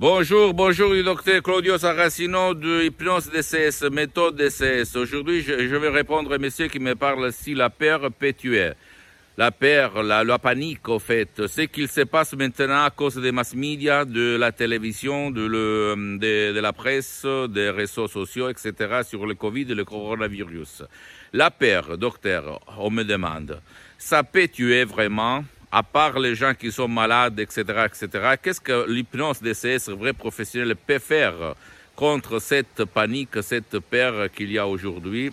Bonjour, bonjour du docteur Claudio Saracino de Hypnose DCS, méthode DCS. Aujourd'hui, je, je, vais répondre à monsieur qui me parle si la peur peut tuer. La peur, la, la panique, au fait, ce qu'il se passe maintenant à cause des mass media, de la télévision, de, le, de, de la presse, des réseaux sociaux, etc., sur le Covid et le coronavirus. La peur, docteur, on me demande, ça peut tuer vraiment? À part les gens qui sont malades, etc., etc., qu'est-ce que l'hypnose DCS, vrai professionnel, peut faire contre cette panique, cette peur qu'il y a aujourd'hui?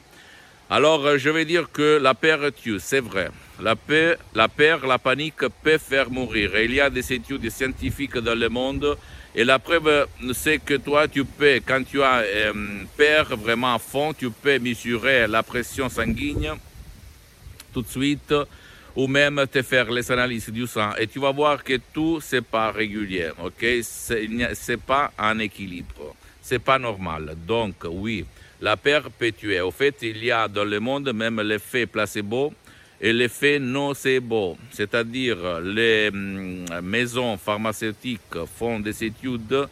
Alors, je vais dire que la peur tue, c'est vrai. La peur, la peur, la panique peut faire mourir. Il y a des études scientifiques dans le monde et la preuve, c'est que toi, tu peux, quand tu as euh, peur vraiment à fond, tu peux mesurer la pression sanguine tout de suite ou même te faire les analyses du sang et tu vas voir que tout c'est pas régulier, ok? C'est pas un équilibre, c'est pas normal. Donc oui, la peur. Au fait, il y a dans le monde même l'effet placebo et l'effet nocebo, c'est-à-dire les maisons pharmaceutiques font des études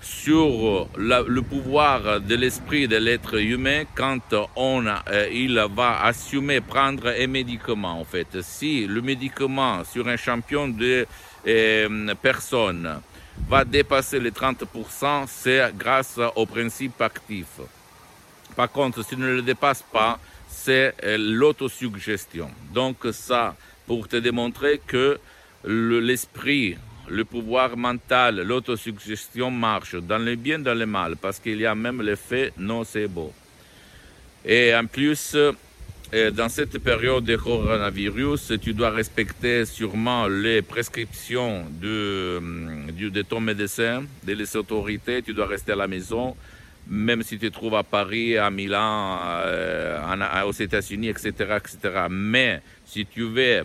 sur la, le pouvoir de l'esprit de l'être humain quand on euh, il va assumer prendre un médicament en fait. Si le médicament sur un champion de euh, personnes va dépasser les 30% c'est grâce au principe actif. Par contre s'il ne le dépasse pas c'est euh, l'autosuggestion. Donc ça pour te démontrer que l'esprit le pouvoir mental, l'autosuggestion marche dans le bien, dans le mal, parce qu'il y a même l'effet nocebo. Et en plus, dans cette période de coronavirus, tu dois respecter sûrement les prescriptions de, de ton médecin, des autorités, tu dois rester à la maison, même si tu te trouves à Paris, à Milan, euh, aux États-Unis, etc., etc. Mais si tu veux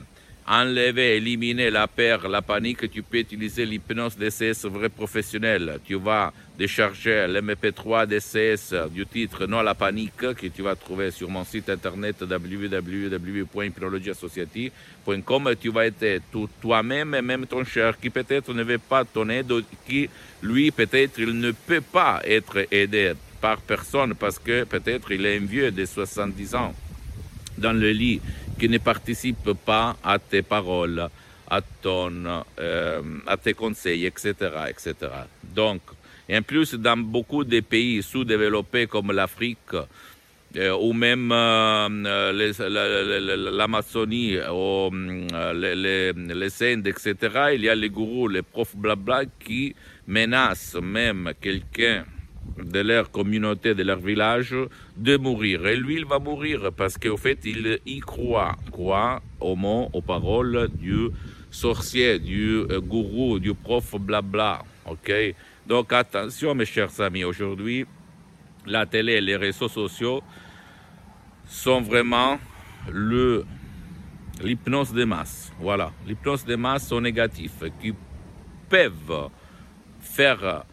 enlever, éliminer la peur, la panique, tu peux utiliser l'hypnose DCS vrai professionnel. Tu vas décharger l'MP3 DCS du titre Non à la panique que tu vas trouver sur mon site internet www.hypnologieassociative.com. Tu vas être toi-même et même ton cher qui peut-être ne veut pas ton aide, qui lui peut-être il ne peut pas être aidé par personne parce que peut-être il est un vieux de 70 ans dans le lit qui ne participe pas à tes paroles, à, ton, euh, à tes conseils, etc., etc. Donc, et en plus, dans beaucoup de pays sous-développés comme l'Afrique, euh, ou même l'Amazonie, ou les, les, les Indes, etc., il y a les gourous, les profs blabla qui menacent même quelqu'un de leur communauté, de leur village, de mourir. Et lui, il va mourir parce qu'au fait, il y croit, croit au mot, aux paroles du sorcier, du gourou, du prof blabla. Ok? Donc attention, mes chers amis, aujourd'hui, la télé et les réseaux sociaux sont vraiment le l'hypnose des masses. Voilà, l'hypnose des masses sont négatifs qui peuvent faire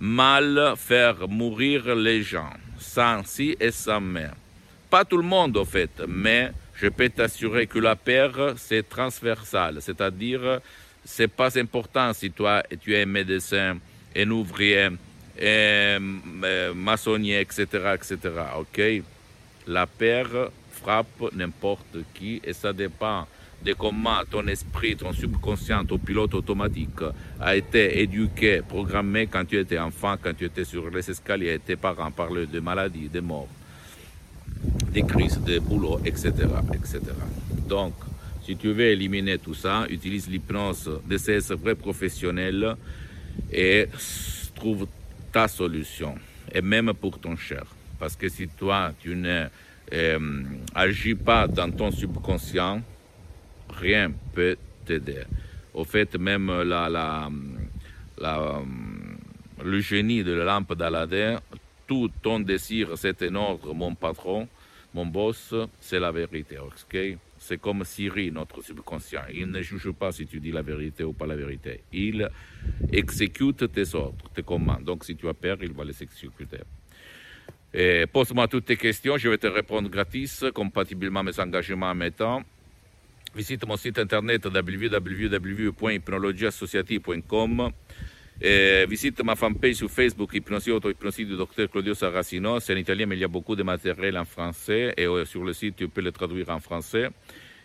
mal faire mourir les gens, sans si et sans mais. Pas tout le monde, au fait, mais je peux t'assurer que la peur, c'est transversal, c'est-à-dire, c'est pas important si toi, tu es médecin, un ouvrier, un maçonnier, etc., etc., ok? La peur frappe n'importe qui et ça dépend de comment ton esprit, ton subconscient, ton pilote automatique a été éduqué, programmé quand tu étais enfant, quand tu étais sur les escaliers, tes parents parlaient de maladies, de morts, des crises, de boulot, etc., etc. Donc, si tu veux éliminer tout ça, utilise l'hypnose de ces vrais professionnels et trouve ta solution, et même pour ton cher. Parce que si toi, tu ne euh, pas dans ton subconscient, rien peut t'aider. Au fait, même la, la, le génie de la lampe d'Aladin, tout ton désir, c'est un ordre, mon patron, mon boss, c'est la vérité. ok? C'est comme Siri, notre subconscient. Il ne juge pas si tu dis la vérité ou pas la vérité. Il exécute tes ordres, tes commandes. Donc si tu as peur, il va les exécuter. Pose-moi toutes tes questions, je vais te répondre gratis, compatiblement à mes engagements en mes temps. Visite mon site internet www.hypnologieassociative.com. visite ma fanpage sur Facebook, Hypnosie Auto-Hypnosie du docteur Claudio Saracino. C'est en italien, mais il y a beaucoup de matériel en français. Et sur le site, tu peux le traduire en français.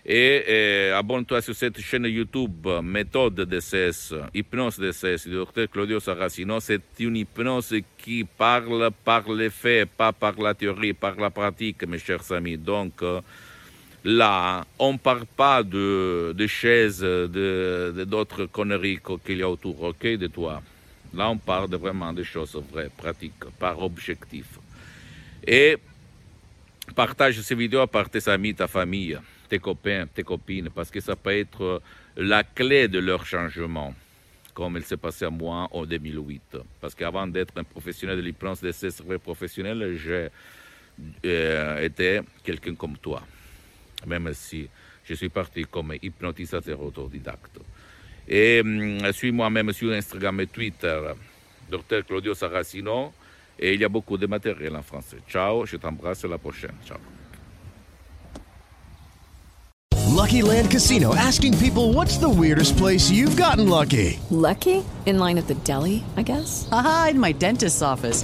Et, et abonne-toi sur cette chaîne YouTube, Méthode DCS, Hypnose DCS du docteur Claudio Saracino. C'est une hypnose qui parle par les faits, pas par la théorie, par la pratique, mes chers amis. Donc, là, on ne parle pas de, de chaises, de, d'autres conneries qu'il y a autour, ok, de toi. Là, on parle vraiment des choses vraies, pratiques, par objectif. Et partage ces vidéos par tes amis, ta famille tes copains, tes copines, parce que ça peut être la clé de leur changement, comme il s'est passé à moi en 2008. Parce qu'avant d'être un professionnel de l'hypnose de ces vrai professionnel, j'ai euh, été quelqu'un comme toi, même si je suis parti comme hypnotisateur autodidacte. Et euh, suis moi-même sur Instagram et Twitter, Dr Claudio Saracino, et il y a beaucoup de matériel en français. Ciao, je t'embrasse, à la prochaine. Ciao. Lucky Land Casino asking people what's the weirdest place you've gotten lucky? Lucky? In line at the deli, I guess? Aha, in my dentist's office.